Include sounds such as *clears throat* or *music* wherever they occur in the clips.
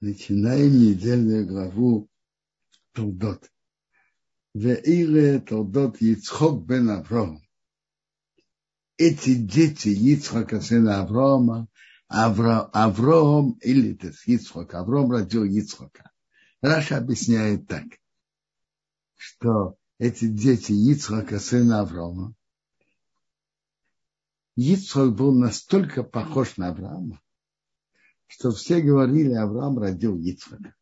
Начинаем недельную главу Толдот. Веиле Толдот Ицхок бен Авром. Эти дети Ицхака, сына Аврома, Авра, Авром, или это Ицхак, Авром родил Ицхака. Раша объясняет так, что эти дети Ицхака, сына Аврома, Ицхак был настолько похож на Авраама, что все говорили, Авраам родил Ицхака.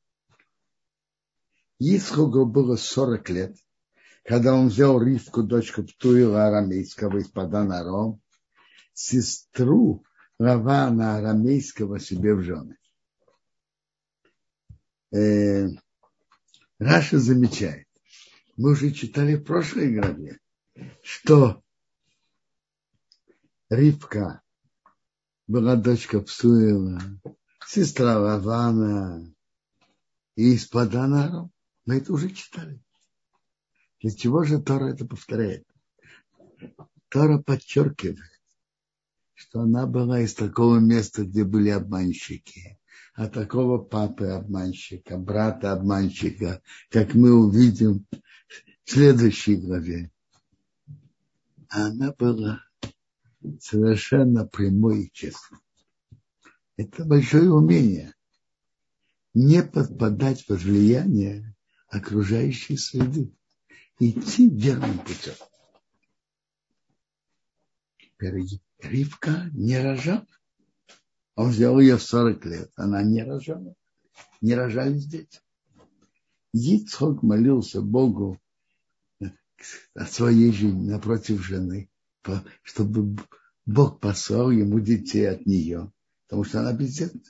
Ицхаку было 40 лет, когда он взял Ривку, дочку Птуила арамейского из Паданаром, сестру Равана арамейского себе в жены. Э, Раша замечает, мы уже читали в прошлой главе, что Ривка была дочка Псуева, сестра Лавана и из Паданаром. Мы это уже читали. Для чего же Тора это повторяет? Тора подчеркивает, что она была из такого места, где были обманщики, а такого папы обманщика, брата обманщика, как мы увидим в следующей главе. Она была совершенно прямой и честной. Это большое умение не подпадать под влияние окружающей среды, идти верным путем. Ривка не рожала. Он взял ее в 40 лет. Она не рожала. Не рожались дети. Ицхок молился Богу о своей жизни напротив жены, чтобы Бог послал ему детей от нее, потому что она бездетна.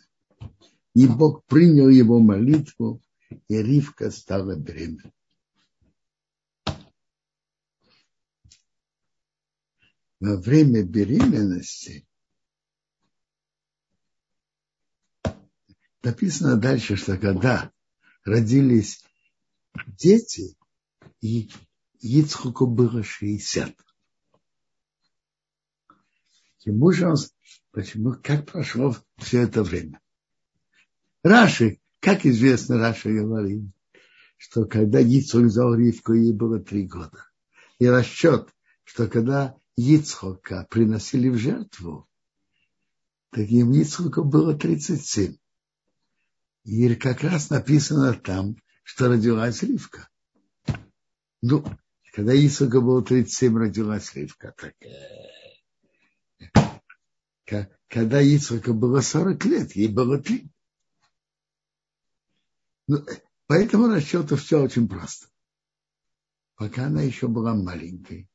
И Бог принял его молитву, и Ривка стала беременной. Во время беременности написано дальше, что когда родились дети, и Ицхуку было 60. Ему же он, почему, как прошло все это время? Раши, как известно, Раши говорит, что когда Ицхок взял Ривку, ей было три года. И расчет, что когда Ицхока приносили в жертву, таким Ицхоку было 37. И как раз написано там, что родилась Ривка. Ну, когда Ицхока было 37, родилась Ривка. Так, когда Ицхака было 40 лет, ей было 3. Ну, по этому расчету все очень просто. Пока она еще была маленькой,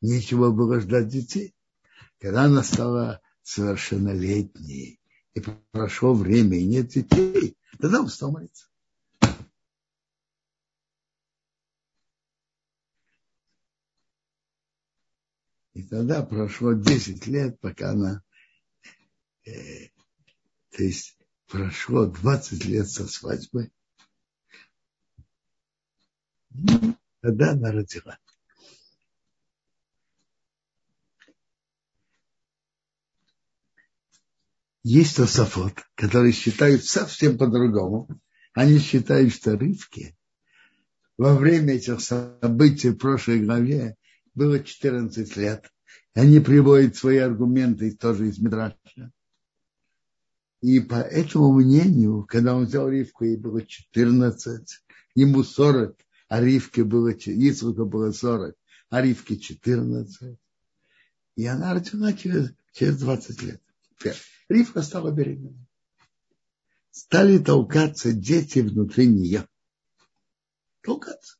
нечего было ждать детей. Когда она стала совершеннолетней, и прошло время, и нет детей, тогда он стал молиться. И тогда прошло 10 лет, пока она Э, то есть прошло 20 лет со свадьбы, ну, тогда она родила. Есть Тософот, которые считают совсем по-другому. Они считают, что Ривке во время этих событий в прошлой главе было 14 лет. Они приводят свои аргументы тоже из Медраша. И по этому мнению, когда он взял Ривку, ей было 14, ему 40, а Ривке было, Ицхаку было 40, а Ривке 14. И она родила через, через 20 лет. Ривка стала беременной. Стали толкаться дети внутри нее. Толкаться.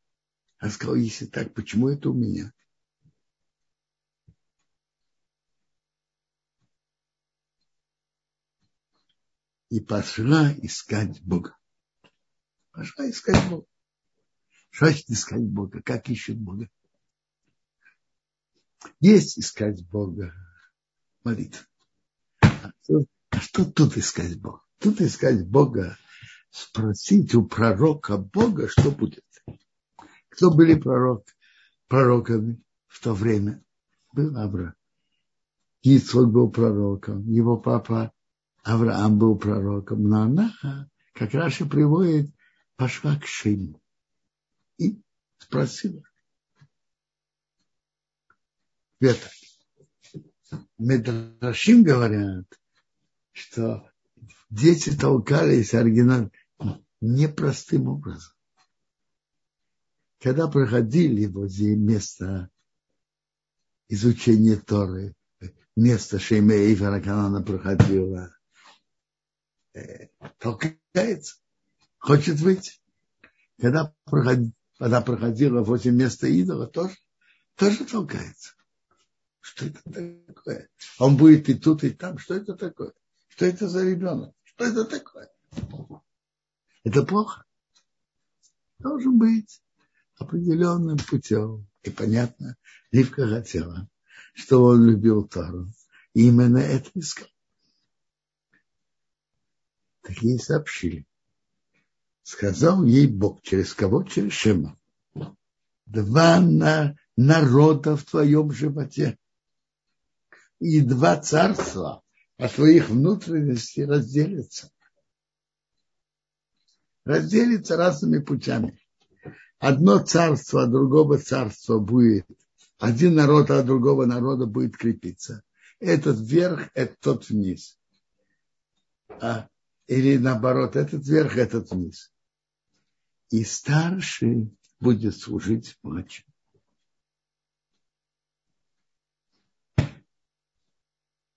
А сказал, если так, почему это у меня? И пошла искать Бога. Пошла искать Бога. Что значит искать Бога? Как ищет Бога? Есть искать Бога. Молитва. А что, а что тут искать Бога? Тут искать Бога, спросить у пророка Бога, что будет. Кто были пророк, пророками в то время? Был Авраам. Ицхок был пророком, его папа Авраам был пророком, но она, как Раша приводит, пошла к Шейму и спросила. Это. Медрашим говорят, что дети толкались оригинал непростым образом. Когда проходили возле места изучения Торы, место Шейме она проходила, э, толкается, хочет выйти. Когда, проход, когда проходила возле места идола, тоже, тоже толкается. Что это такое? Он будет и тут, и там. Что это такое? Что это за ребенок? Что это такое? Это плохо. Должен быть определенным путем. И понятно, Ливка хотела, что он любил Тару. И именно это искал. Такие сообщили. Сказал ей Бог, через кого? Через Шема. Два на народа в твоем животе и два царства от своих внутренностей разделятся. Разделятся разными путями. Одно царство от другого царства будет, один народ от другого народа будет крепиться. Этот вверх, это тот вниз. А, или наоборот, этот вверх, этот вниз. И старший будет служить младшему.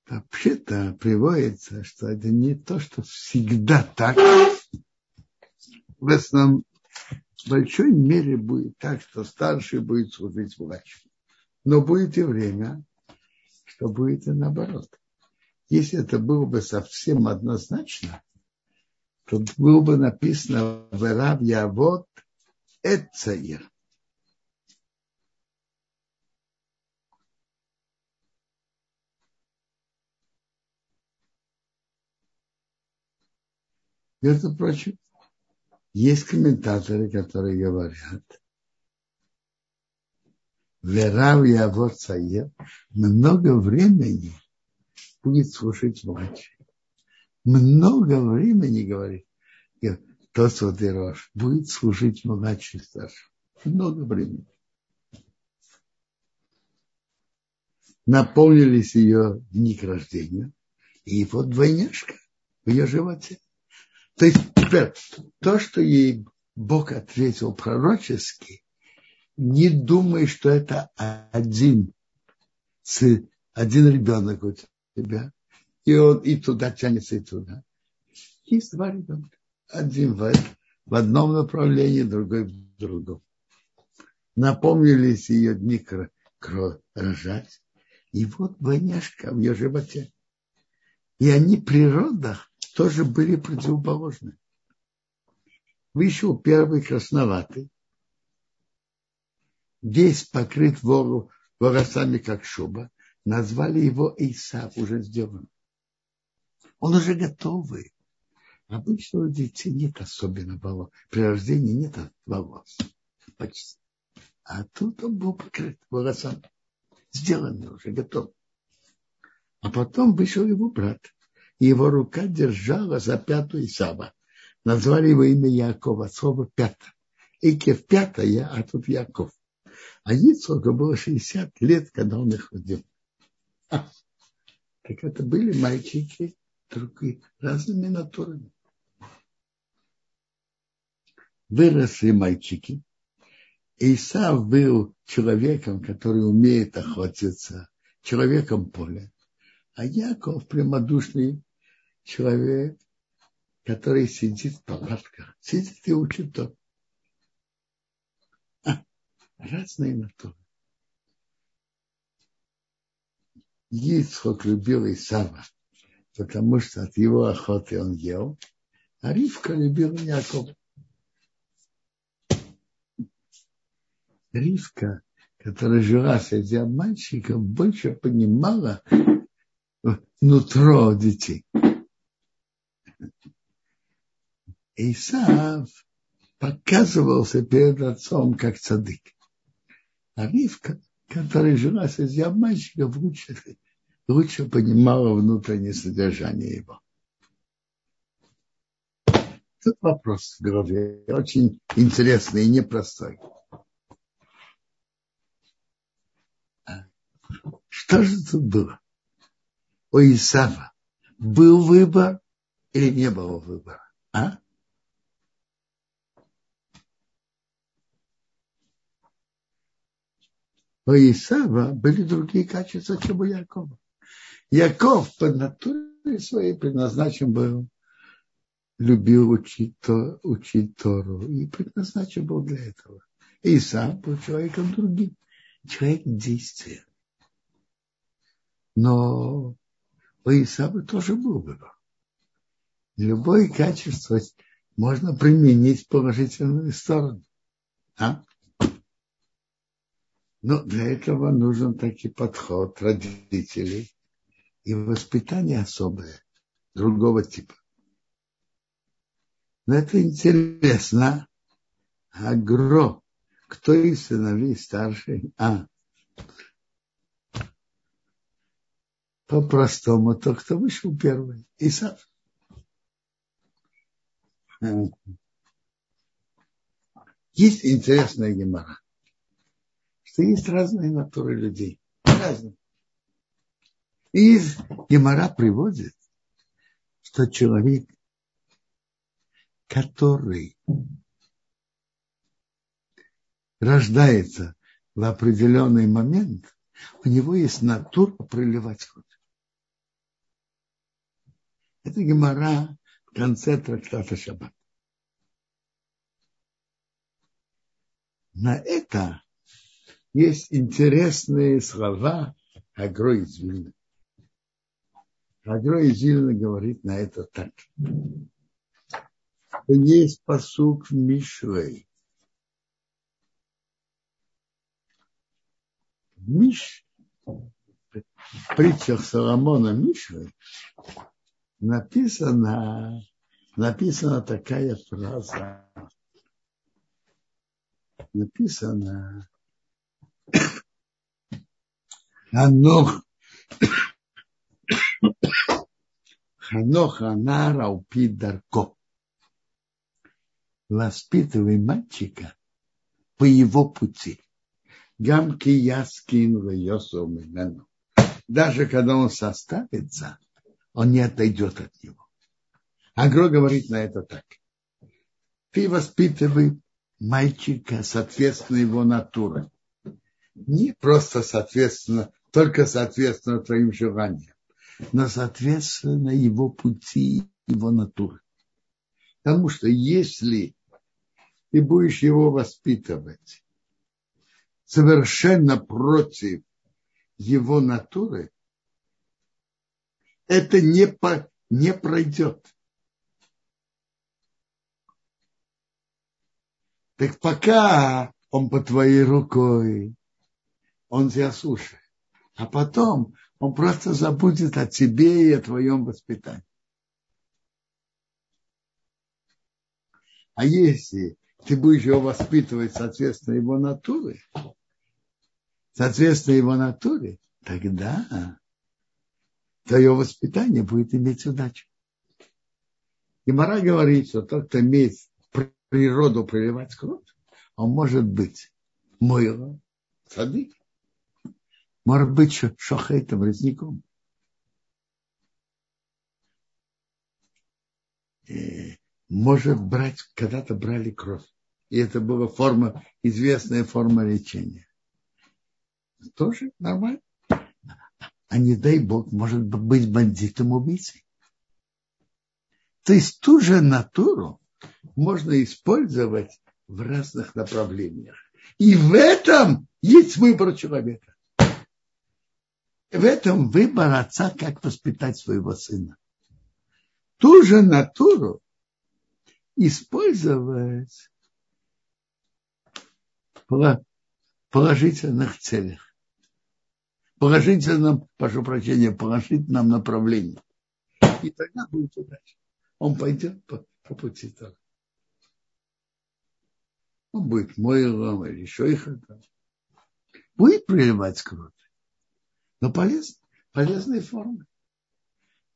Вообще-то приводится, что это не то, что всегда так. В основном в большой мере будет так, что старший будет служить младшему. Но будет и время, что будет и наоборот. Если это было бы совсем однозначно, то было бы написано в Рав Явот Эцаир. Между прочим, есть комментаторы, которые говорят, Верав Авод Саев много времени будет слушать младший. Много времени, говорит, тот, что ты рожь, будет служить младший старший. Много времени. Наполнились ее дни к рождению, и вот двойняшка в ее животе. То есть теперь то, что ей Бог ответил пророчески, не думай, что это один, один ребенок у тебя, и он и туда тянется, и туда. Есть два ребенка. Один в, в одном направлении, другой в другом. Напомнились ее дни рожать. И вот двойняшка в ее животе. И они природах тоже были противоположны. Вышел первый красноватый, весь покрыт волосами, как шуба. Назвали его Исав, уже сделан. Он уже готовый. Обычно у детей нет особенно волос. При рождении нет волос. Почти. А тут он был покрыт волосами. Сделанный уже, готов. А потом вышел его брат его рука держала за пяту Исава. Назвали его имя Якова, слово пята. Икев пятая, а тут Яков. А Ицоку было 60 лет, когда он их родил. А, *laughs* так это были мальчики другие, разными натурами. Выросли мальчики. Исав был человеком, который умеет охотиться, человеком поля. А Яков прямодушный человек, который сидит в палатках, сидит и учит то. А, разные натуры. Ицхок любил Исава, потому что от его охоты он ел, а Ривка любила Якова. Ривка, которая жила среди обманщиков, больше понимала нутро детей. Исав показывался перед отцом как цадык. А Ривка, которая жила среди обманщиков, лучше, лучше понимала внутреннее содержание его. Тут вопрос в голове очень интересный и непростой. Что же тут было? У Исава был выбор или не было выбора? А? У Исава были другие качества, чем у Якова. Яков по натуре своей предназначен был, любил учить, то, учить Тору и предназначен был для этого. Исав был человеком другим, человек действия. Но у Исава тоже был выбор. Любое качество можно применить в положительную сторону. А? Но для этого нужен такой подход родителей и воспитание особое, другого типа. Но это интересно. Агро. Кто из сыновей старший? А. По-простому, то, кто вышел первый. Исав. Есть интересная гемора что есть разные натуры людей. Разные. И Гемора приводит, что человек, который рождается в определенный момент, у него есть натура проливать кровь. Это гемора в конце трактата Шаббат. На это есть интересные слова Агро из Из Вильна говорит на это так. Есть посук в Мишлей. Миш, в притчах Соломона Мишлей написана, написана такая фраза. Написана Ханох Ханох Анар Аупи Дарко. Воспитывай мальчика по его пути. Гамки я скину Йосу Менену. Даже когда он составится, он не отойдет от него. Агро говорит на это так. Ты воспитывай мальчика соответственно его натуре не просто соответственно, только соответственно твоим желаниям, но соответственно его пути, его натуры. Потому что если ты будешь его воспитывать совершенно против его натуры, это не, по, не пройдет. Так пока он по твоей рукой, он тебя слушает. А потом он просто забудет о тебе и о твоем воспитании. А если ты будешь его воспитывать соответственно его натуре, соответственно его натуре, тогда твое воспитание будет иметь удачу. И Мара говорит, что тот, кто имеет природу проливать кровь, он может быть мой садик, может быть, шохейтом, резняком. Может брать, когда-то брали кровь. И это была форма, известная форма лечения. Тоже нормально. А не дай Бог, может быть бандитом-убийцей. То есть ту же натуру можно использовать в разных направлениях. И в этом есть выбор человека в этом выбор отца, как воспитать своего сына. Ту же натуру использовать в положительных целях. Положительном, прошу прощения, положительном направлении. И тогда будет удача. Он пойдет по, по пути того. Он будет мойлом или еще их Будет приливать кровь но полезно, полезные формы.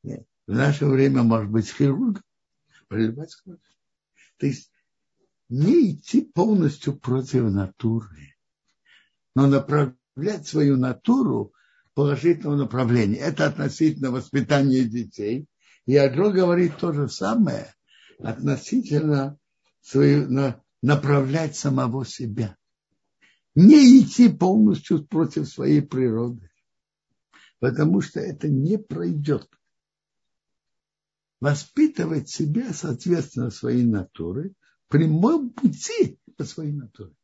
В наше время может быть хирург, проливать кровь. То есть не идти полностью против натуры, но направлять свою натуру в положительном направлении. Это относительно воспитания детей. И Агро говорит то же самое относительно свою, на, направлять самого себя. Не идти полностью против своей природы. Потому что это не пройдет. Воспитывать себя соответственно своей натуры – прямом пути по своей натуре.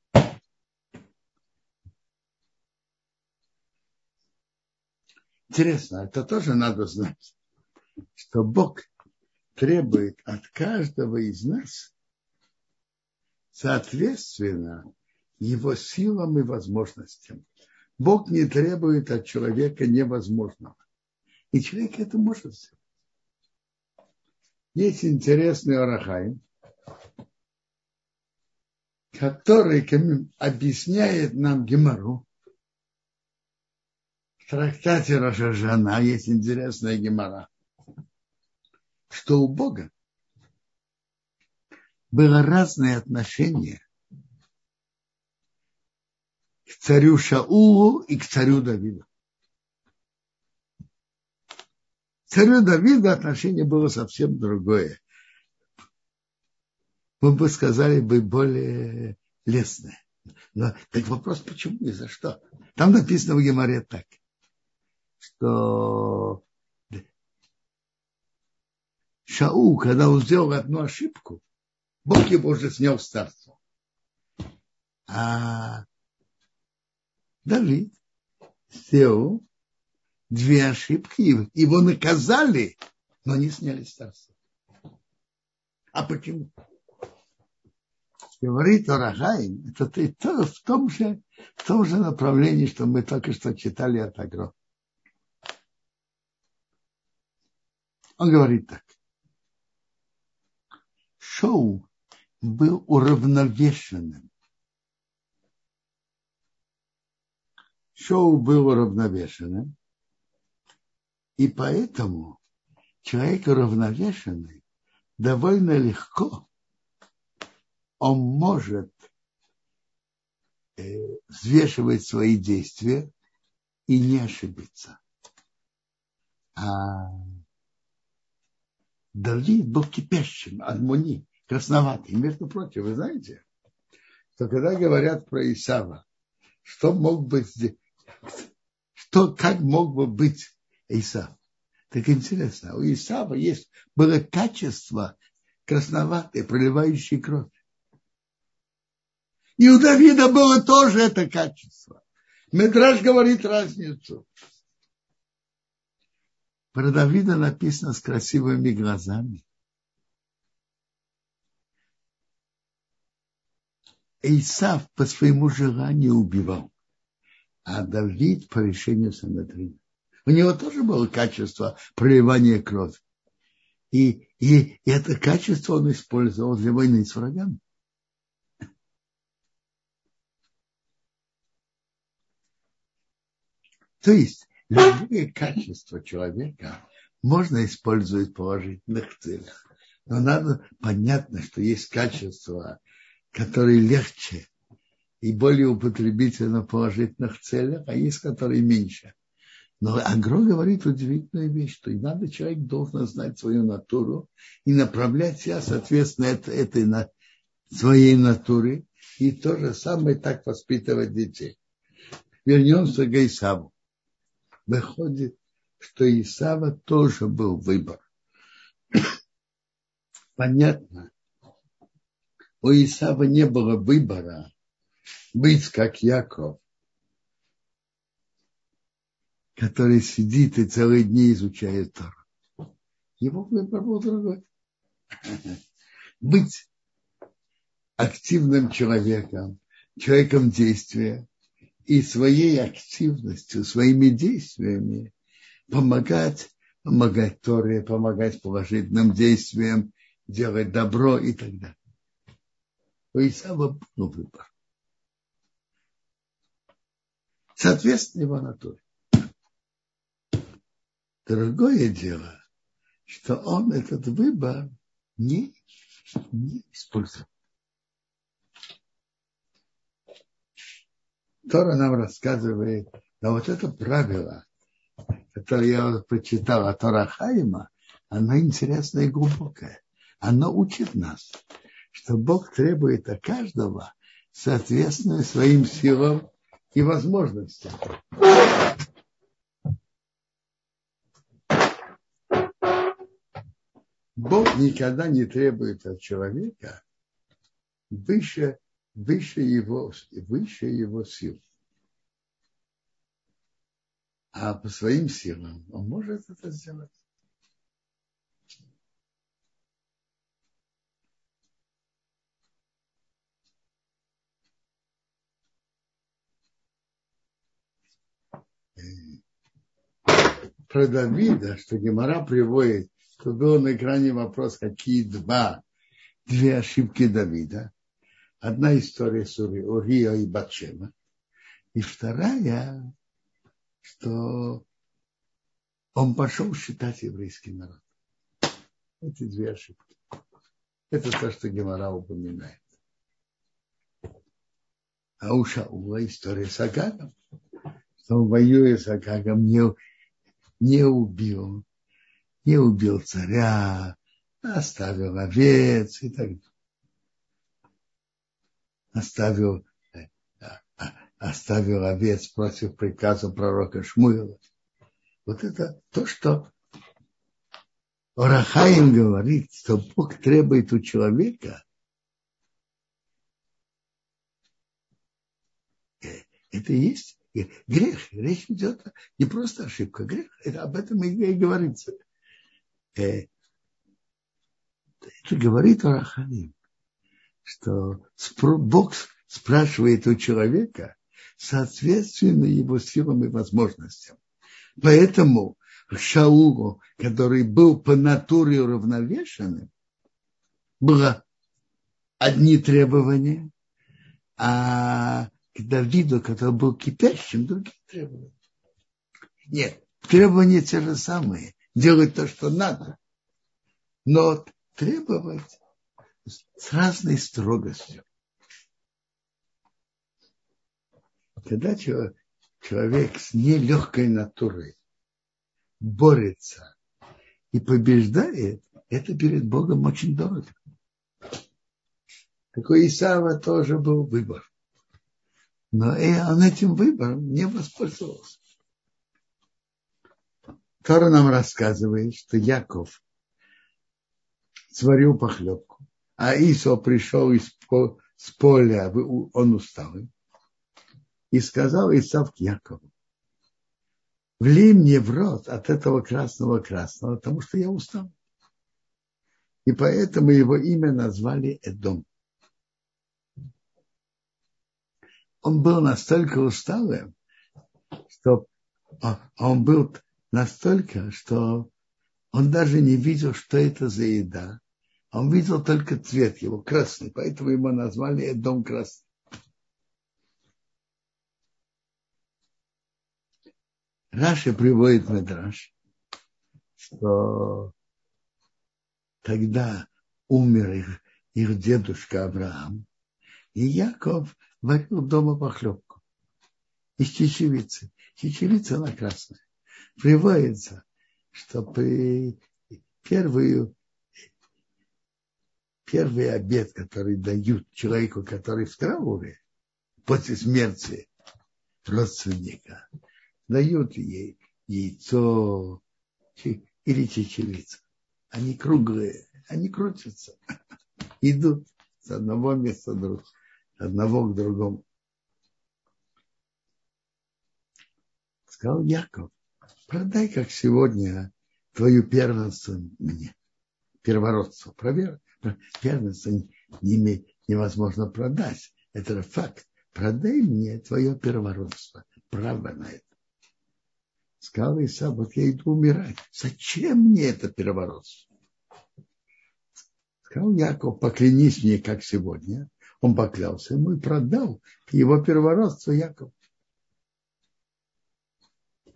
Интересно, это тоже надо знать, что Бог требует от каждого из нас соответственно его силам и возможностям. Бог не требует от человека невозможного. И человек это может сделать. Есть интересный Арахайм, который объясняет нам Гемору. В трактате Рашажана есть интересная Гемора, что у Бога было разное отношение к царю Шаулу и к царю Давиду. царю Давиду отношение было совсем другое мы бы сказали бы более лестное. Но так вопрос, почему и за что? Там написано в Геморе так, что Шау, когда он сделал одну ошибку, Бог его уже снял с царства. А Давид сделал две ошибки, его наказали, но не сняли с царства. А почему? говорит о Рахаим, это то, в, том же, в том же направлении, что мы только что читали от Агро. Он говорит так. Шоу был уравновешенным. Шоу был уравновешенным. И поэтому человек уравновешенный довольно легко он может э, взвешивать свои действия и не ошибиться. А Давид был кипящим, адмони, красноватый. Между прочим, вы знаете, что когда говорят про Исава, что мог быть, что, как мог бы быть Исав? Так интересно, у Исава есть было качество красноватое, проливающее кровь. И у Давида было тоже это качество. Медраж говорит разницу. Про Давида написано с красивыми глазами. Исав по своему желанию убивал, а Давид по решению Санадрина. У него тоже было качество проливания крови. И, и, и это качество он использовал для войны с врагами. То есть любые качества человека можно использовать в положительных целях. Но надо понятно, что есть качества, которые легче и более употребительны в положительных целях, а есть, которые меньше. Но Агро говорит удивительную вещь, что надо, человек должен знать свою натуру и направлять себя, соответственно, этой, этой на, своей натуре, и то же самое так воспитывать детей. Вернемся к Исаву выходит, что Исава тоже был выбор. Понятно. У Исава не было выбора быть как Яков, который сидит и целые дни изучает Тору. Его выбор был другой. *laughs* Быть активным человеком, человеком действия, и своей активностью, своими действиями помогать, помогать Торе, помогать положительным действиям, делать добро и так далее. У Исава был выбор. Соответственно, его натуре. Другое дело, что он этот выбор не не использовать. Тора нам рассказывает, но вот это правило, которое я прочитал от Тора Хайма, оно интересное и глубокое. Оно учит нас, что Бог требует от каждого соответственно своим силам и возможностям. Бог никогда не требует от человека выше, выше, его, выше его сил. А по своим силам он может это сделать. Про Давида, что Гемора приводит Тут был на экране вопрос, какие два, две ошибки Давида. Одна история с Урия и Батшема. И вторая, что он пошел считать еврейский народ. Эти две ошибки. Это то, что Гемора упоминает. А у Шаула история с Агагом. Что он воюет с Агагом, не, не убил не убил царя, оставил овец и так далее. Оставил, э, оставил овец против приказа пророка Шмуила. Вот это то, что Орахаим говорит, что Бог требует у человека э, это и есть грех. Речь идет не просто ошибка, грех. Это, об этом и, и говорится э, это говорит Раханим, что Бог спрашивает у человека соответственно его силам и возможностям. Поэтому Шаулу, который был по натуре уравновешенным, было одни требования, а к Давиду, который был кипящим, другие требования. Нет, требования те же самые делать то, что надо, но требовать с разной строгостью. Когда человек с нелегкой натурой борется и побеждает, это перед Богом очень дорого. Такой Исава тоже был выбор. Но и он этим выбором не воспользовался. Тора нам рассказывает, что Яков сварил похлебку, а Исо пришел из с поля, он усталый, и сказал Исав к Якову, влей мне в рот от этого красного-красного, потому что я устал. И поэтому его имя назвали Эдом. Он был настолько усталым, что он был настолько, что он даже не видел, что это за еда. Он видел только цвет его, красный, поэтому его назвали дом красный. Раша приводит Медраж, что когда умер их, их дедушка Авраам, и Яков варил дома похлебку из чечевицы. Чечевица она красная приводится, что при первую, первый обед, который дают человеку, который в трауре, после смерти родственника, дают ей яйцо или чечевицу. Они круглые, они крутятся, *laughs* идут с одного места друг, одного к другому. Сказал Яков, продай, как сегодня, твою первенство мне, первородство. Провер, первенство не, невозможно продать. Это факт. Продай мне твое первородство. Право на это. Сказал Иса, вот я иду умирать. Зачем мне это первородство? Сказал Яков, поклянись мне, как сегодня. Он поклялся ему и продал его первородство Яков.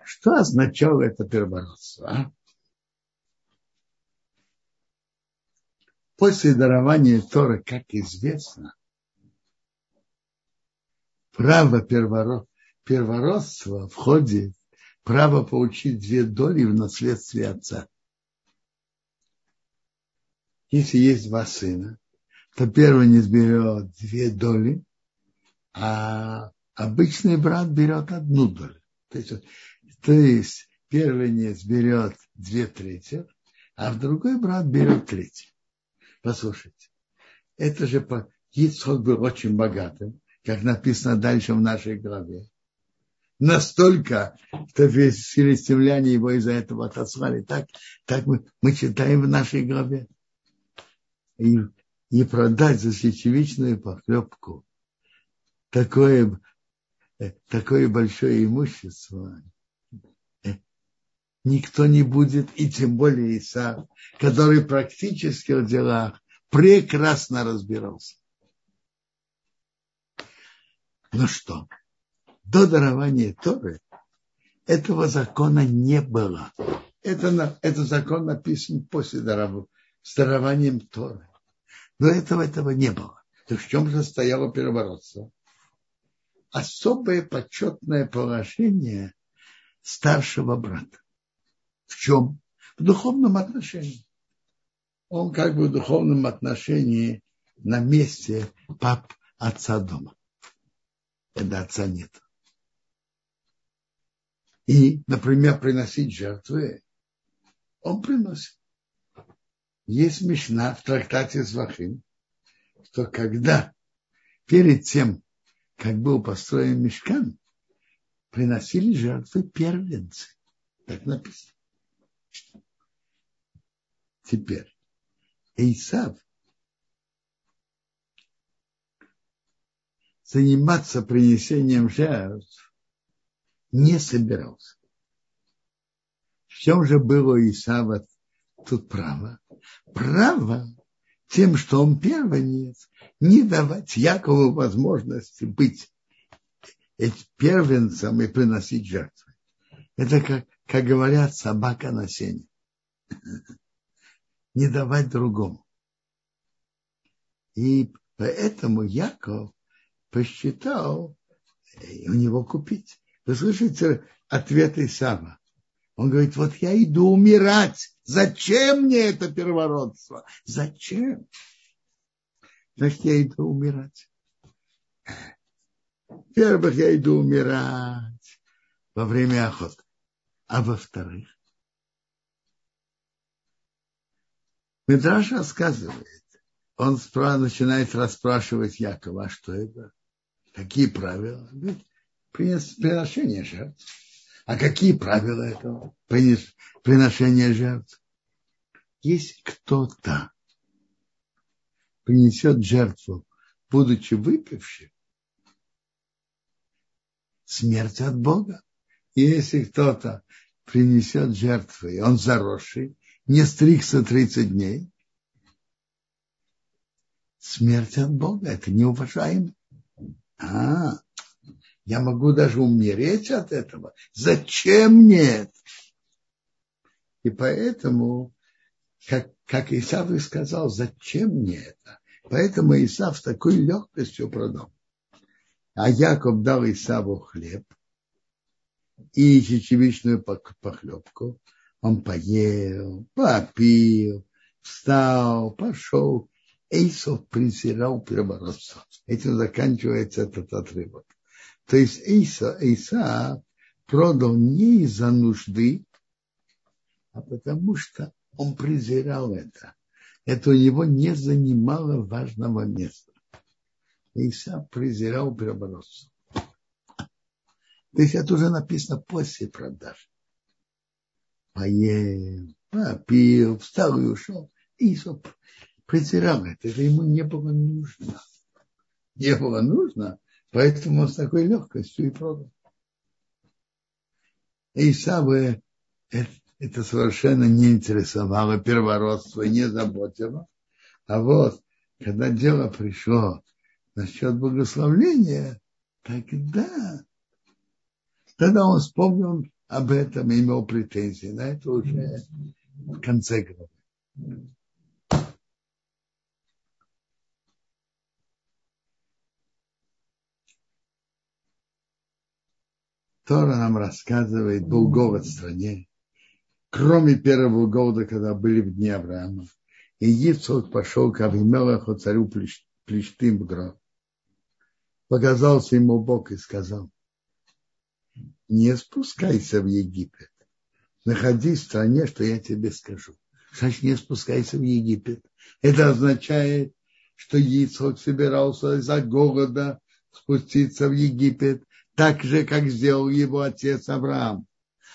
Что означало это первородство? А? После дарования Торы, как известно, право первородства входит право получить две доли в наследстве отца. Если есть два сына, то первый не берет две доли, а обычный брат берет одну долю. То есть, то есть первенец берет две трети, а другой брат берет треть. Послушайте, это же Ицхок был очень богатым, как написано дальше в нашей главе. Настолько, что весь филистимляне его из-за этого отослали. Так, так мы, мы читаем в нашей главе. И, и продать за сечевичную похлебку такое, э, такое большое имущество э, никто не будет, и тем более Исаак, который практически в делах прекрасно разбирался. Ну что, до дарования Торы этого закона не было. Это, это закон написан после дарования, с дарованием Торы. Но этого этого не было. Так в чем же стояло первородство? особое почетное положение старшего брата. В чем? В духовном отношении. Он как бы в духовном отношении на месте пап отца дома. Когда отца нет. И, например, приносить жертвы, он приносит. Есть мечна в трактате Звахим, что когда перед тем, как был построен мешкан, приносили жертвы первенцы. Так написано. Теперь, Исав заниматься принесением жертв не собирался. В чем же было Исава тут право? Право тем, что он первенец, не давать Якову возможности быть первенцем и приносить жертвы. Это как, как говорят, собака на сене. *laughs* Не давать другому. И поэтому Яков посчитал у него купить. Вы слышите ответ Исава? Он говорит, вот я иду умирать. Зачем мне это первородство? Зачем? Значит, я иду умирать. Во-первых, я иду умирать во время охоты. А во-вторых, Медраж рассказывает, он начинает расспрашивать Якова, а что это? Какие правила? Говорит, приношение жертв. А какие правила этого приношения жертв? Есть кто-то, принесет жертву, будучи выпившим, смерть от Бога. Если кто-то принесет жертву, и он заросший, не стригся 30 дней, смерть от Бога, это неуважаемо. А, я могу даже умереть от этого. Зачем нет? И поэтому, как, как Исав и сказал, зачем мне это? Поэтому Исав с такой легкостью продал. А Яков дал Исаву хлеб и чечевичную похлебку. Он поел, попил, встал, пошел. Эйсов презирал первородство. Этим заканчивается этот отрывок. То есть Иса, Иса продал не из-за нужды, а потому что он презирал это. Это у него не занимало важного места. Иса презирал первородство. То есть это уже написано после продажи. Поел, попил, встал и ушел. Иса презирал это. Это ему не было нужно. Не было нужно, Поэтому он с такой легкостью и продал. Исава это совершенно не интересовало, первородство не заботило. А вот, когда дело пришло насчет благословления, тогда, тогда он вспомнил об этом и имел претензии. На это уже в конце главы. Тора нам рассказывает, был голод в стране, кроме первого года, когда были в дни Авраама. И Ицхок пошел к Авимелаху, царю Плештим в гроб. Показался ему Бог и сказал, не спускайся в Египет, находись в стране, что я тебе скажу. Значит, не спускайся в Египет. Это означает, что Ицхок собирался из-за голода спуститься в Египет, так же, как сделал его отец Авраам.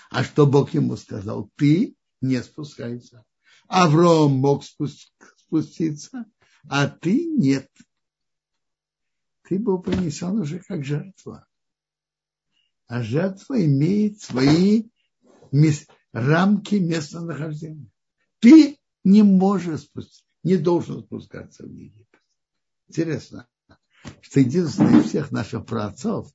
А что Бог ему сказал? Ты не спускайся. Авраам мог спуститься, а ты нет. Ты был принесен уже как жертва. А жертва имеет свои рамки местонахождения. Ты не можешь спуститься, не должен спускаться в Египет. Интересно, что единственный из всех наших праотцов,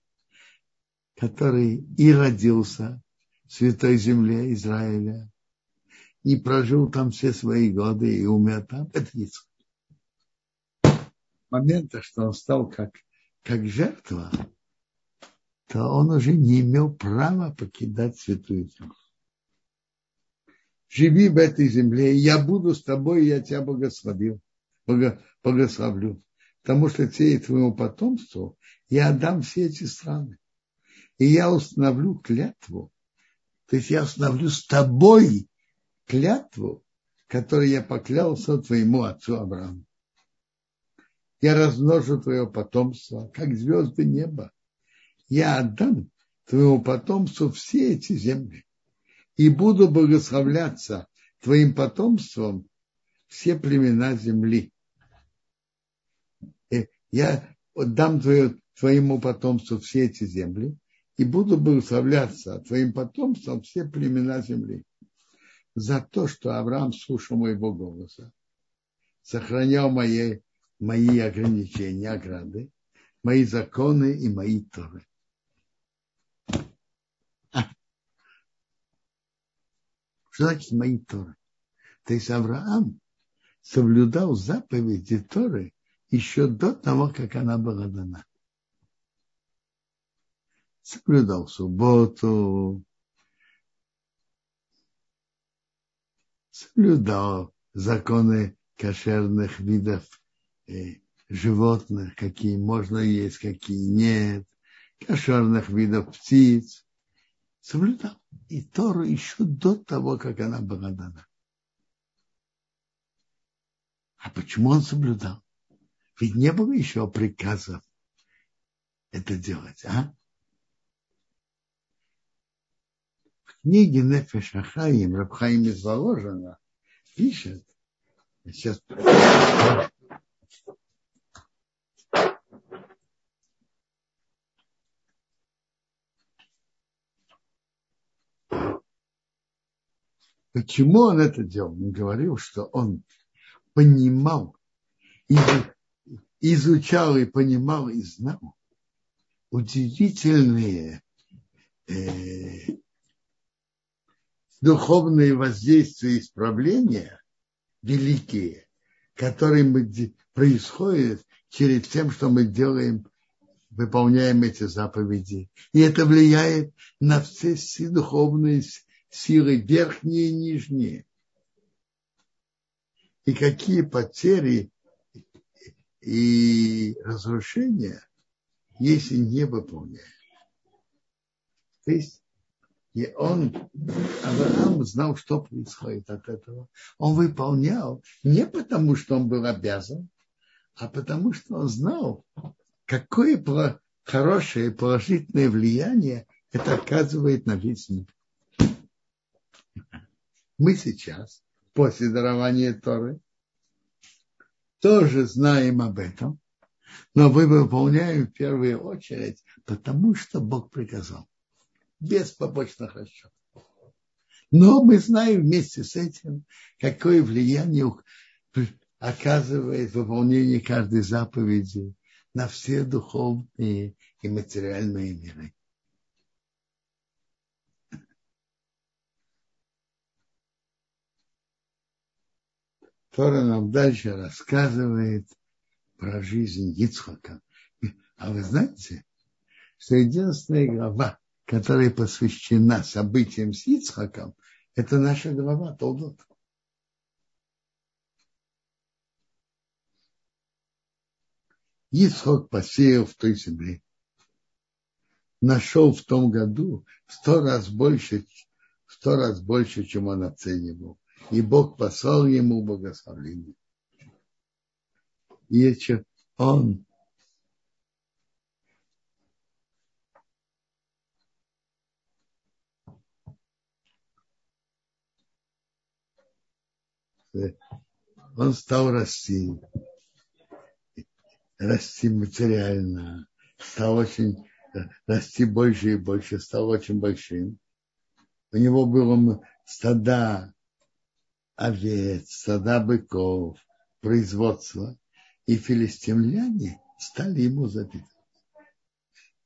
который и родился в святой земле Израиля, и прожил там все свои годы и умер там, это Ицхак. Момента, что он стал как, как жертва, то он уже не имел права покидать святую землю. Живи в этой земле, я буду с тобой, я тебя благословил, благословлю. Потому что тебе и твоему потомству я отдам все эти страны. И я установлю клятву. То есть я установлю с тобой клятву, которой я поклялся твоему отцу Аврааму. Я размножу твое потомство, как звезды неба. Я отдам твоему потомству все эти земли. И буду благословляться твоим потомством все племена земли. И я дам твое, твоему потомству все эти земли и буду благословляться твоим потомством все племена земли за то, что Авраам слушал моего голоса, сохранял мои, мои ограничения, ограды, мои законы и мои торы. А. Что значит мои торы? То есть Авраам соблюдал заповеди Торы еще до того, как она была дана. Соблюдал субботу, соблюдал законы кошерных видов э, животных, какие можно есть, какие нет, кошерных видов птиц. Соблюдал. И Тору еще до того, как она была дана. А почему он соблюдал? Ведь не было еще приказов это делать, а? Книге Нефеш Ахаим, Рабхаим из Воложина, пишет, сейчас Почему он это делал? Он говорил, что он понимал, изучал и понимал и знал удивительные э, духовные воздействия и исправления великие, которые мы, происходят через тем, что мы делаем, выполняем эти заповеди. И это влияет на все, духовные силы, верхние и нижние. И какие потери и разрушения, если не выполняем. То есть и он, Авраам знал, что происходит от этого. Он выполнял не потому, что он был обязан, а потому, что он знал, какое хорошее положительное влияние это оказывает на весь мир. Мы сейчас, после дарования Торы, тоже знаем об этом, но мы выполняем в первую очередь, потому что Бог приказал без побочных расчетов. Но мы знаем вместе с этим, какое влияние оказывает выполнение каждой заповеди на все духовные и материальные миры. Тора нам дальше рассказывает про жизнь Ицхака. А вы знаете, что единственная глава которая посвящена событиям с Ицхаком, это наша глава Толдот. Ицхак посеял в той земле. Нашел в том году в сто раз больше, в сто раз больше, чем он оценивал. И Бог послал ему благословение. И он он стал расти, расти материально, стал очень расти больше и больше, стал очень большим. У него было стада овец, стада быков, производство. И филистимляне стали ему запитывать.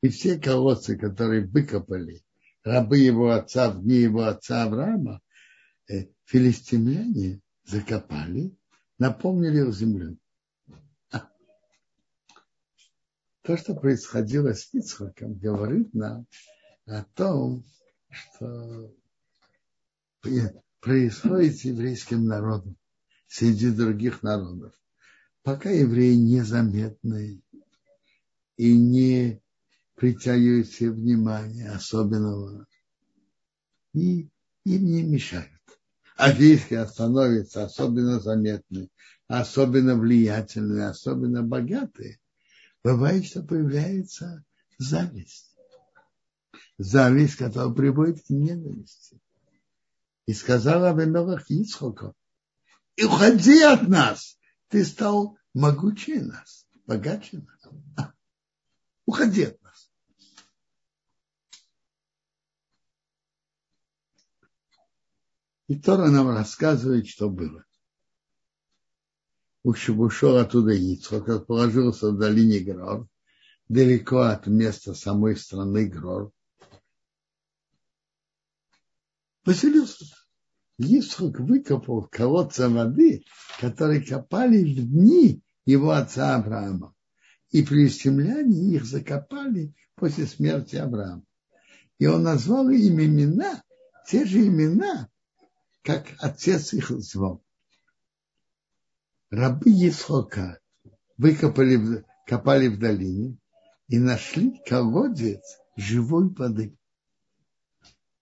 И все колодцы, которые выкопали, рабы его отца в дни его отца Авраама, э, филистимляне закопали, наполнили их землей. То, что происходило с Ицхаком, говорит нам о том, что происходит с еврейским народом среди других народов. Пока евреи незаметны и не притягивают все внимание особенного, и им не мешают а если становятся особенно заметны, особенно влиятельны, особенно богатые, бывает, что появляется зависть. Зависть, которая приводит к ненависти. И сказала Авимелах Ицхоку, и уходи от нас, ты стал могучее нас, богаче нас. Уходи от нас. И Тора нам рассказывает, что было. Ушел оттуда Ицхок, расположился в долине Грор, далеко от места самой страны Грор. Поселился. Ицхок выкопал колодца воды, которые копали в дни его отца Авраама. И филистимляне их закопали после смерти Авраама. И он назвал им имена, те же имена, как отец их звал. Рабы Исхока выкопали, копали в долине и нашли колодец живой воды.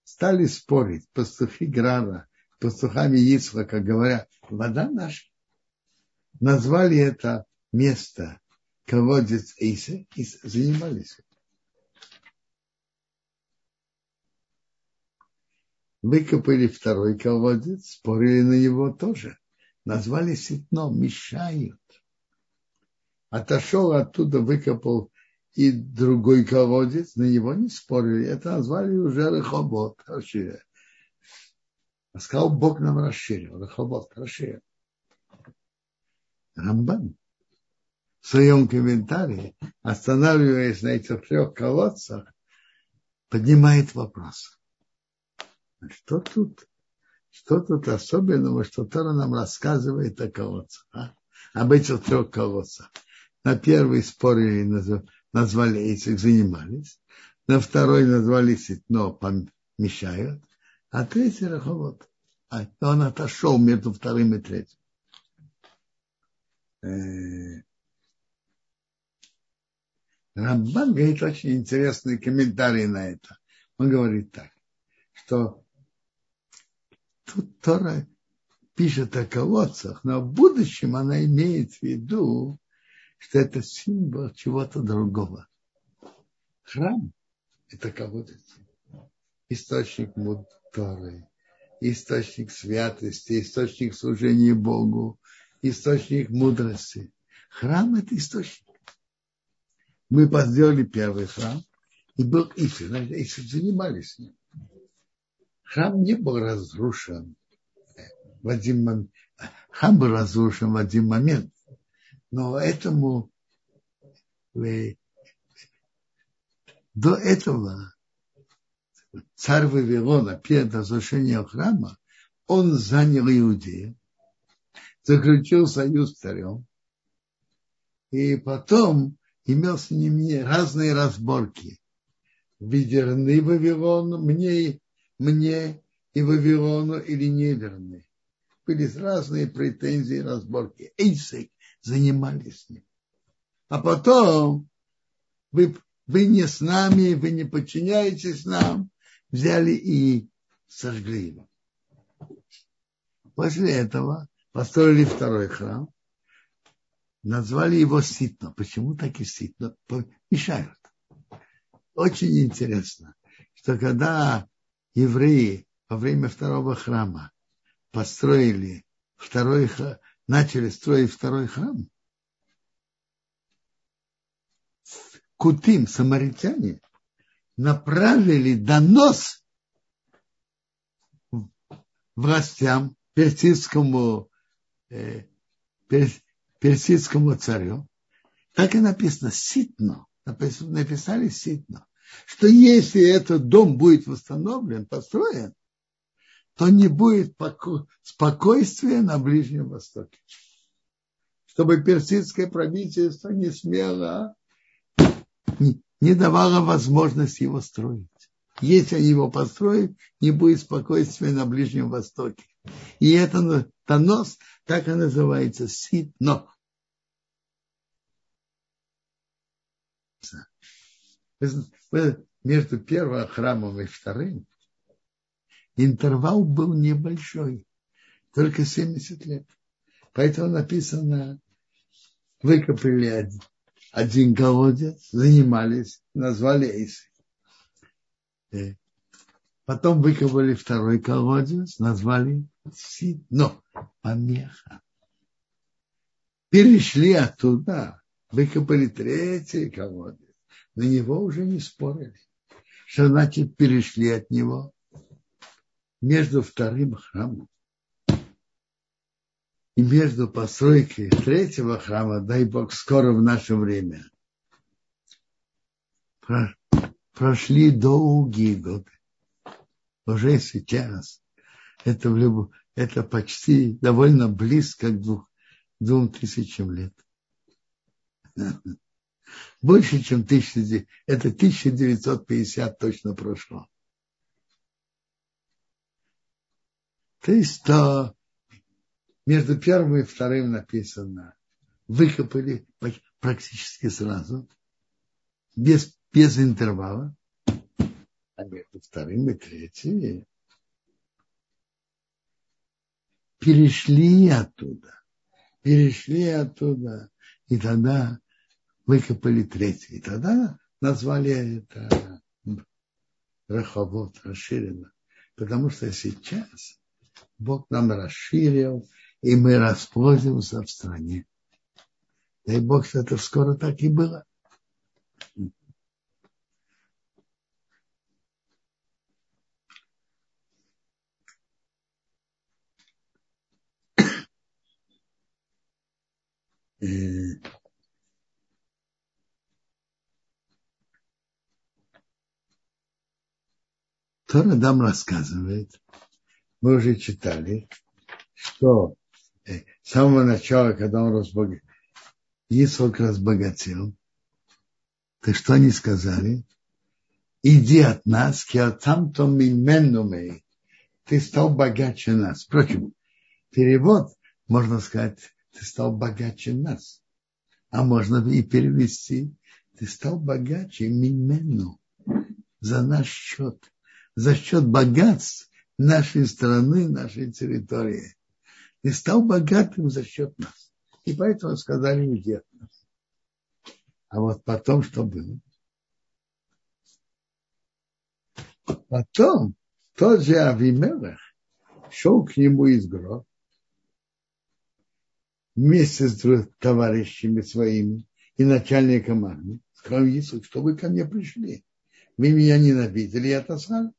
Стали спорить пастухи Грара, пастухами Исхока, говоря, вода наша. Назвали это место колодец Эйса и занимались Выкопали второй колодец, спорили на него тоже. Назвали ситно, мешают. Отошел оттуда, выкопал и другой колодец, на него не спорили. Это назвали уже Рехобот, расширил. А сказал, Бог нам расширил, Рехобот, расширил. Рамбан в своем комментарии, останавливаясь на этих трех колодцах, поднимает вопрос. Что тут, что тут особенного, что Тора нам рассказывает о колодцах, а? об этих трех колодцах? На первый спорили, назвали этих, занимались. На второй назвали ситно, помещают. А третий раховод. А он отошел между вторым и третьим. Э, Рамбан говорит очень интересный комментарий на это. Он говорит так, что Тут Тора пишет о колодцах, но в будущем она имеет в виду, что это символ чего-то другого. Храм – это колодец, источник Торы, источник святости, источник служения Богу, источник мудрости. Храм – это источник. Мы сделали первый храм, и был Ифи, и занимались с ним храм не был разрушен в один момент. Храм был разрушен в один момент. Но этому э, до этого царь Вавилона перед разрушением храма, он занял Иудею, заключил союз с царем, и потом имел с ними разные разборки вы верны Вавилону, мне, мне и Вавилону или не верны. Были разные претензии, разборки. Эйсек занимались с ним. А потом вы, вы не с нами, вы не подчиняетесь нам, взяли и сожгли его. После этого построили второй храм, назвали его Ситно. Почему так и Ситно? Мешают. Очень интересно, что когда евреи во время второго храма построили второй начали строить второй храм, Кутим, самаритяне, направили донос властям, персидскому, э, персидскому царю. Так и написано ситно написали ситно, что если этот дом будет восстановлен, построен, то не будет спокойствия на Ближнем Востоке. Чтобы персидское правительство не смело, не давало возможности его строить. Если они его построят, не будет спокойствия на Ближнем Востоке. И это донос так и называется ситно. Между первым храмом и вторым интервал был небольшой, только 70 лет. Поэтому написано, выкопали один, один колодец, занимались, назвали Эйсы. Э, потом выкопали второй колодец, назвали Сид, но помеха. Перешли оттуда, выкопали третий колодец на него уже не спорили. Что значит перешли от него между вторым храмом и между постройкой третьего храма, дай Бог, скоро в наше время, прошли долгие годы. Уже сейчас это, в люб... это почти довольно близко к двух, двум тысячам лет. *laughs* Больше, чем 1000, это 1950 точно прошло. То есть то между первым и вторым написано, выкопали практически сразу, без, без интервала, а между вторым и третьим. Перешли оттуда, перешли оттуда, и тогда выкопали третий. И тогда назвали это Раховод, расширенно. Потому что сейчас Бог нам расширил, и мы расплодимся в стране. Дай Бог, что это скоро так и было. Uh... Тора Дам рассказывает, мы уже читали, что э, с самого начала, когда он разбогател, Исхак разбогател, то что они сказали? Иди от нас, там то мименумей. Ты стал богаче нас. Впрочем, перевод, можно сказать, ты стал богаче нас. А можно и перевести, ты стал богаче мимену за наш счет за счет богатств нашей страны, нашей территории. И стал богатым за счет нас. И поэтому сказали нас. А вот потом что было? Потом тот же Авимелах шел к нему из гроб вместе с товарищами своими и начальником армии. Сказал Иисус, что вы ко мне пришли. Вы меня ненавидели и отослали.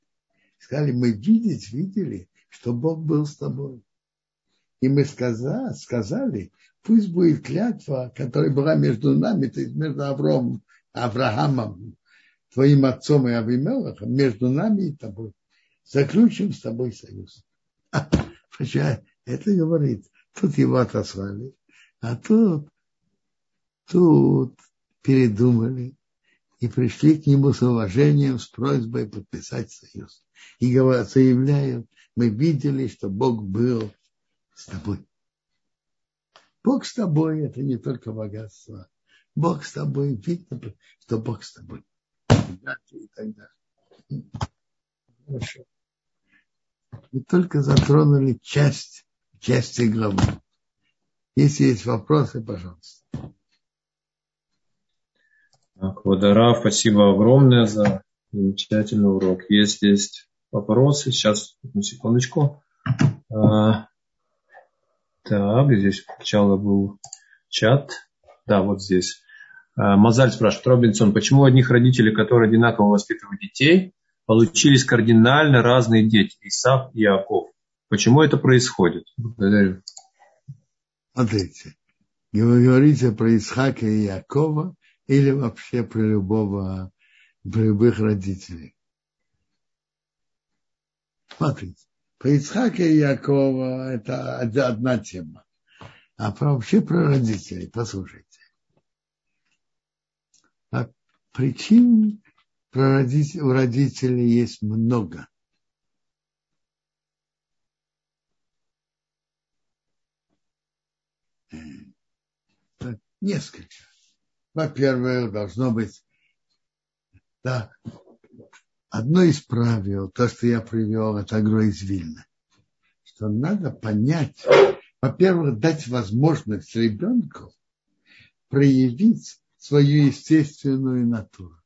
Сказали, мы видеть, видели, что Бог был с тобой. И мы сказали, сказали, пусть будет клятва, которая была между нами, то есть между Авром, Авраамом, твоим отцом и Авимелахом, между нами и тобой. Заключим с тобой союз. Это говорит, тут его отослали, а тут, тут передумали и пришли к нему с уважением, с просьбой подписать союз. И заявляют, мы видели, что Бог был с тобой. Бог с тобой – это не только богатство. Бог с тобой, видно, что Бог с тобой. И так далее. Мы только затронули часть, части главы. Если есть вопросы, пожалуйста. Так, спасибо огромное за замечательный урок. Есть есть вопросы. Сейчас, одну секундочку. А, так, здесь сначала был чат. Да, вот здесь. А, Мазаль спрашивает, Робинсон, почему у одних родителей, которые одинаково воспитывают детей, получились кардинально разные дети, Исав и Иаков? Почему это происходит? Благодарю. Смотрите, вы говорите про Исхака и Якова или вообще про любого, про любых родителей. Смотрите, про Ицхака и Якова это одна тема. А про, вообще про родителей, послушайте. А причин про родителей, у родителей есть много. Э, несколько. Во-первых, должно быть, да, одно из правил, то, что я привел, это Агро из Вильна, что надо понять, во-первых, дать возможность ребенку проявить свою естественную натуру.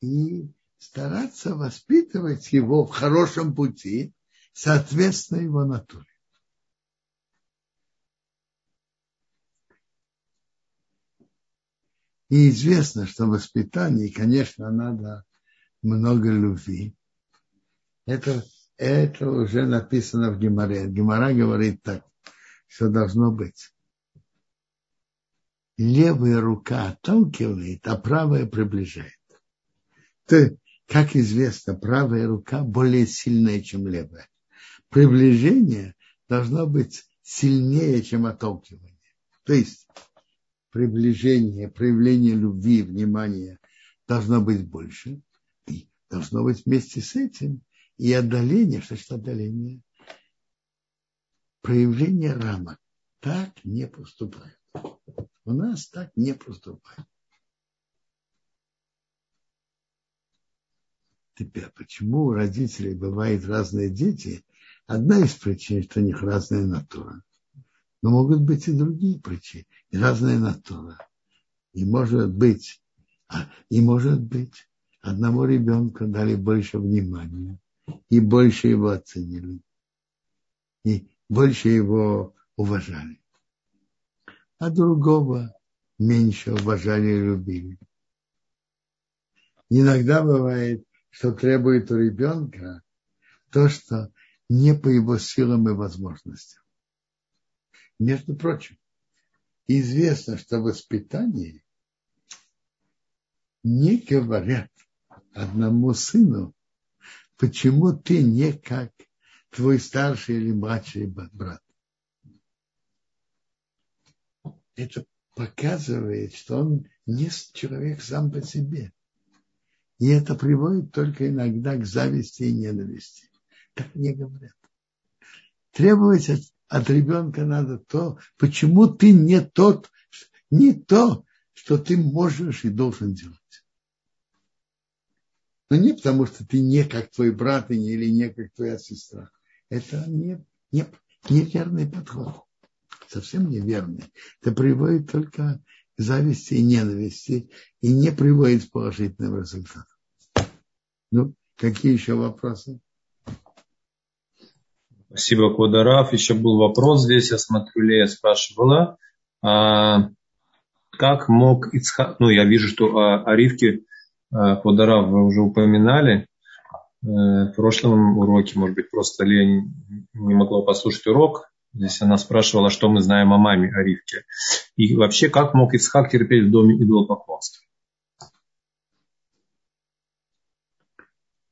И стараться воспитывать его в хорошем пути, соответственно его натуре. И известно, что в воспитании, конечно, надо много любви. Это, это уже написано в Геморе. Гемора говорит так, что должно быть. Левая рука отталкивает, а правая приближает. То, как известно, правая рука более сильная, чем левая. Приближение должно быть сильнее, чем отталкивание. То есть приближение, проявление любви, внимания должно быть больше. И должно быть вместе с этим и отдаление, что значит отдаление? Проявление рамок. Так не поступают. У нас так не поступают. Теперь, почему у родителей бывают разные дети? Одна из причин, что у них разная натура. Но могут быть и другие причины, и разная натура. И может быть, а, и может быть, одному ребенку дали больше внимания, и больше его оценили, и больше его уважали. А другого меньше уважали и любили. Иногда бывает, что требует у ребенка то, что не по его силам и возможностям. Между прочим, известно, что в воспитании не говорят одному сыну, почему ты не как твой старший или младший брат. Это показывает, что он не человек сам по себе. И это приводит только иногда к зависти и ненависти. Так не говорят. Требовать от ребенка надо то, почему ты не тот, не то, что ты можешь и должен делать. Но не потому, что ты не как твой брат или не как твоя сестра. Это не, не, неверный подход. Совсем неверный. Это приводит только к зависти и ненависти и не приводит к положительным результатам. Ну, какие еще вопросы? Спасибо, Квадараф. Еще был вопрос здесь, я смотрю, Лея спрашивала. А, как мог Ицхак, ну, я вижу, что о, о Ривке а, Квадараф вы уже упоминали э, в прошлом уроке, может быть, просто Лея не могла послушать урок. Здесь она спрашивала, что мы знаем о маме, о Ривке. И вообще, как мог Ицхак терпеть в доме идолопоклонства?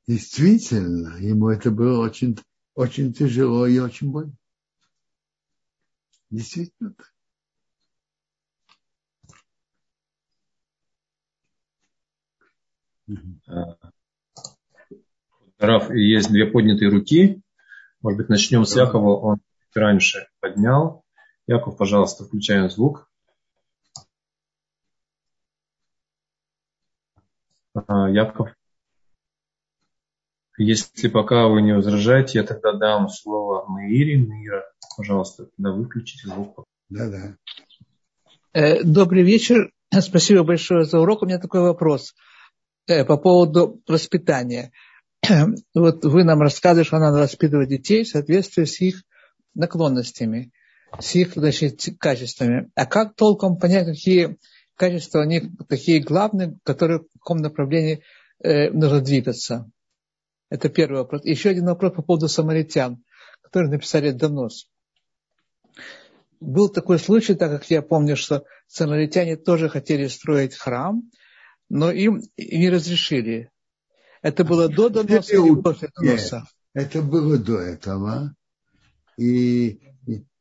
Действительно, ему это было очень очень тяжело и очень больно. Действительно так. Раф, есть две поднятые руки. Может быть, начнем с Якова. Он раньше поднял. Яков, пожалуйста, включаем звук. А, Яков. Если пока вы не возражаете, я тогда дам слово Маире. Маира, пожалуйста, тогда выключите звук. Да, да. Э, добрый вечер. *clears throat* Спасибо большое за урок. У меня такой вопрос э, по поводу воспитания. *clears throat* Вот вы нам рассказываете, что надо воспитывать детей в соответствии с их наклонностями, с их значит, качествами. А как толком понять, какие качества у них такие главные, которые в каком направлении э, нужно двигаться? Это первый вопрос. Еще один вопрос по поводу самаритян, которые написали донос. Был такой случай, так как я помню, что самаритяне тоже хотели строить храм, но им не разрешили. Это было до доноса или после доноса? Это было до этого. И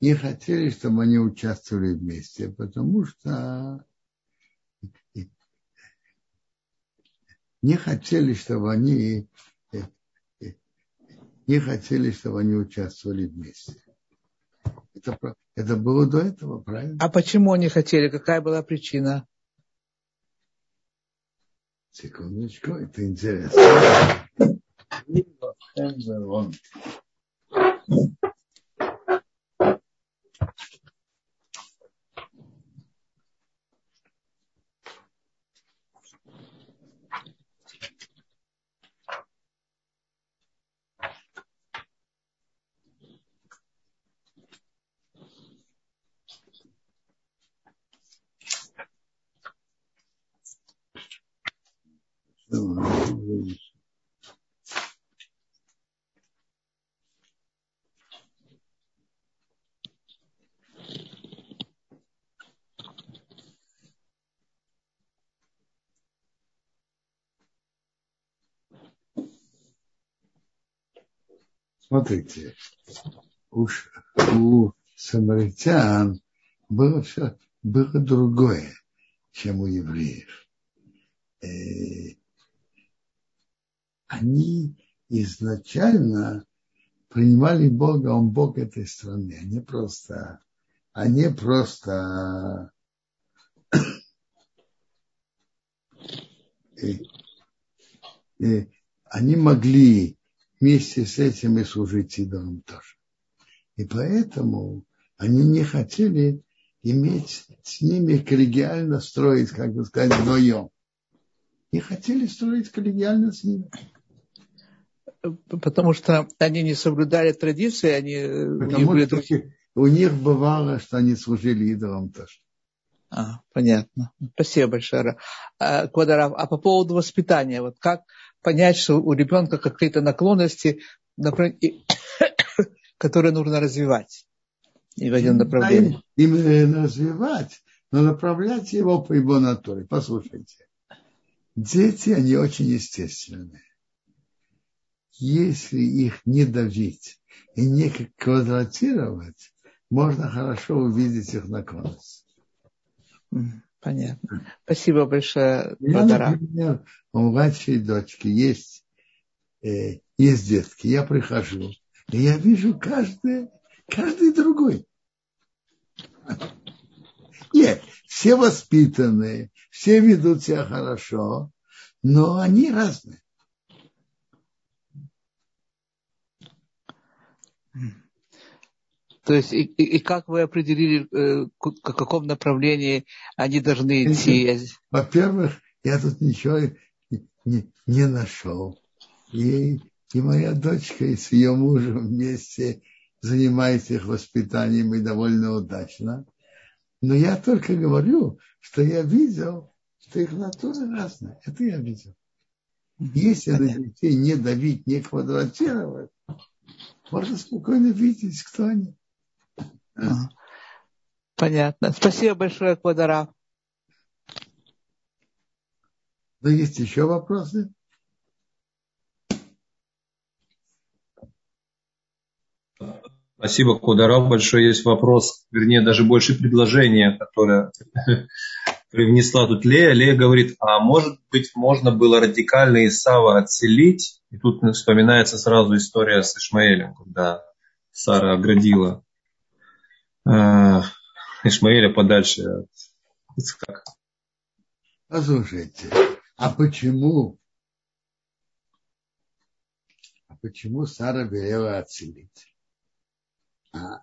не хотели, чтобы они участвовали вместе, потому что не хотели, чтобы они не хотели, чтобы они участвовали вместе. Это, это было до этого, правильно? А почему они хотели? Какая была причина? Секундочку, это интересно. Смотрите, уж у самаритян было все было другое, чем у евреев. Э, они изначально принимали Бога, Он Бог этой страны, они просто, они просто и, и они могли вместе с этим и служить идолам тоже. И поэтому они не хотели иметь с ними коллегиально строить, как бы сказать, вдвоем. Не хотели строить коллегиально с ними. Потому что они не соблюдали традиции, они Потому были... что у них бывало, что они служили идолам тоже. А, понятно. Спасибо большое. А, Квадарав, а по поводу воспитания, вот как понять, что у ребенка какие-то наклонности, *coughs* которые нужно развивать и в один направлении? Именно развивать, но направлять его по его натуре. Послушайте, дети, они очень естественные. Если их не давить и не квадратировать, можно хорошо увидеть их наклонность. Понятно. Спасибо большое, Я, например, у младшей дочки есть, э, есть детки. Я прихожу, и я вижу каждый, каждый другой. Нет, все воспитанные, все ведут себя хорошо, но они разные. То есть, и, и, и как вы определили, э, к, к каком направлении они должны идти? Во-первых, я тут ничего не, не нашел. И, и моя дочка и с ее мужем вместе занимается их воспитанием и довольно удачно. Но я только говорю, что я видел, что их натура разная. Это я видел. Если на детей не давить, не квадратировать, можно спокойно видеть, кто они. Понятно. Спасибо большое, Квадара. Но есть еще вопросы? Спасибо, Кударов. Большой есть вопрос, вернее, даже больше предложение, которое *laughs* привнесла тут Лея. Лея говорит, а может быть, можно было радикально Исава отселить? И тут вспоминается сразу история с Ишмаэлем, когда Сара оградила Ишмаэля подальше от Ицхака. Послушайте, а почему а почему Сара велела отселить? А,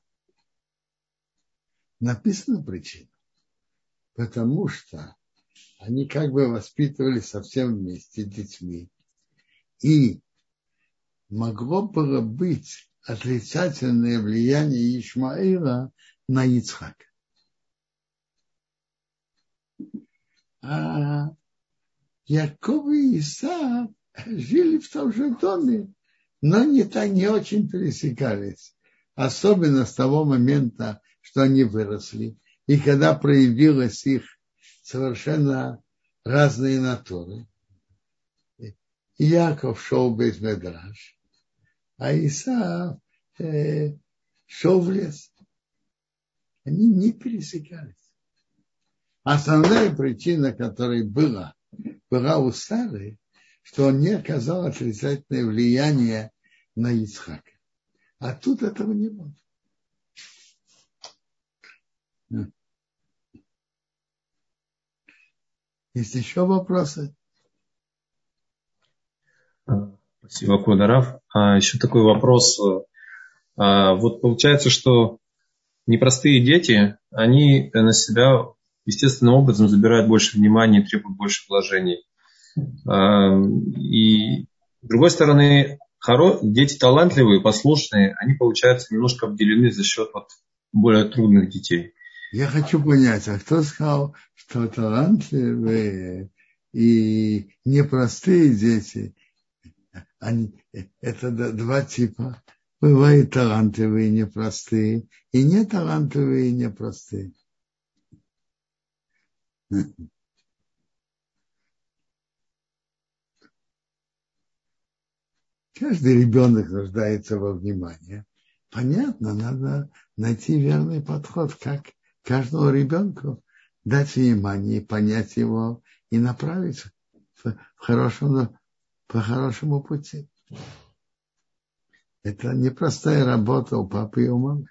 написана причина потому что они как бы воспитывали совсем вместе детьми. И могло было быть отрицательное влияние Ишмаила на Ицхака. А Яков и Иса жили в том же доме, но не так не очень пересекались. Особенно с того момента, что они выросли и когда проявилась их совершенно разные натуры. Яков шел без Медраж, а Исаав э, шел в лес. Они не пересекались. Основная причина, которая была, была у Сары, что он не оказал отрицательное влияние на Исхака. А тут этого не было. Есть еще вопросы? Спасибо, Кударав. А еще такой вопрос. А, вот получается, что непростые дети, они на себя естественным образом забирают больше внимания и требуют больше вложений. А, и с другой стороны, дети талантливые, послушные, они, получается, немножко обделены за счет вот более трудных детей. Я хочу понять, а кто сказал, что талантливые и непростые дети, они, это два типа. Бывают талантливые и непростые, и не талантливые и непростые. Каждый ребенок нуждается во внимании. Понятно, надо найти верный подход, как каждому ребенку дать внимание, понять его и направить в, хорошем, по хорошему пути. Это непростая работа у папы и у мамы.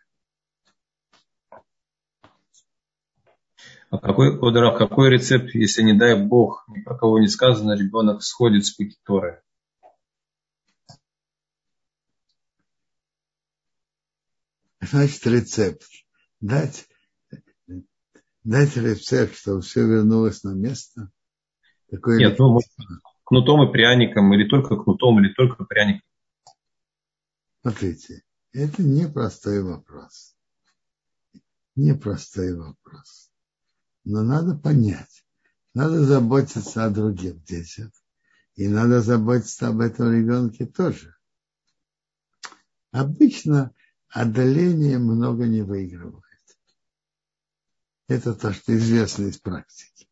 А какой, Кодоров, какой рецепт, если не дай Бог, ни про кого не сказано, ребенок сходит с пути Торы? Значит, рецепт. Дать дать рецепт, чтобы все вернулось на место? Такое Нет, ну, может, кнутом и пряником, или только кнутом, или только пряником. Смотрите, это непростой вопрос. Непростой вопрос. Но надо понять, надо заботиться о других детях, и надо заботиться об этом ребенке тоже. Обычно отдаление много не выигрывает. Это то, что известно из практики.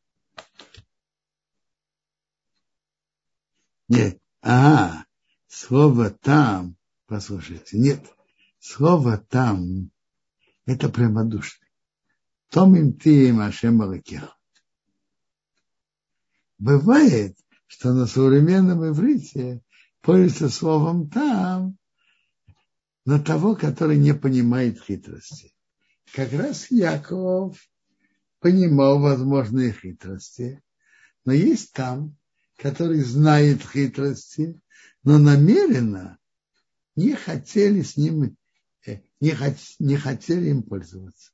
Нет, а, слово там, послушайте, нет, слово там, это прямодушный. Том им ты им Ашем Бывает, что на современном иврите пользуется словом там на того, который не понимает хитрости. Как раз Яков понимал возможные хитрости, но есть там, который знает хитрости, но намеренно не хотели с ним, э, не, хот, не хотели им пользоваться.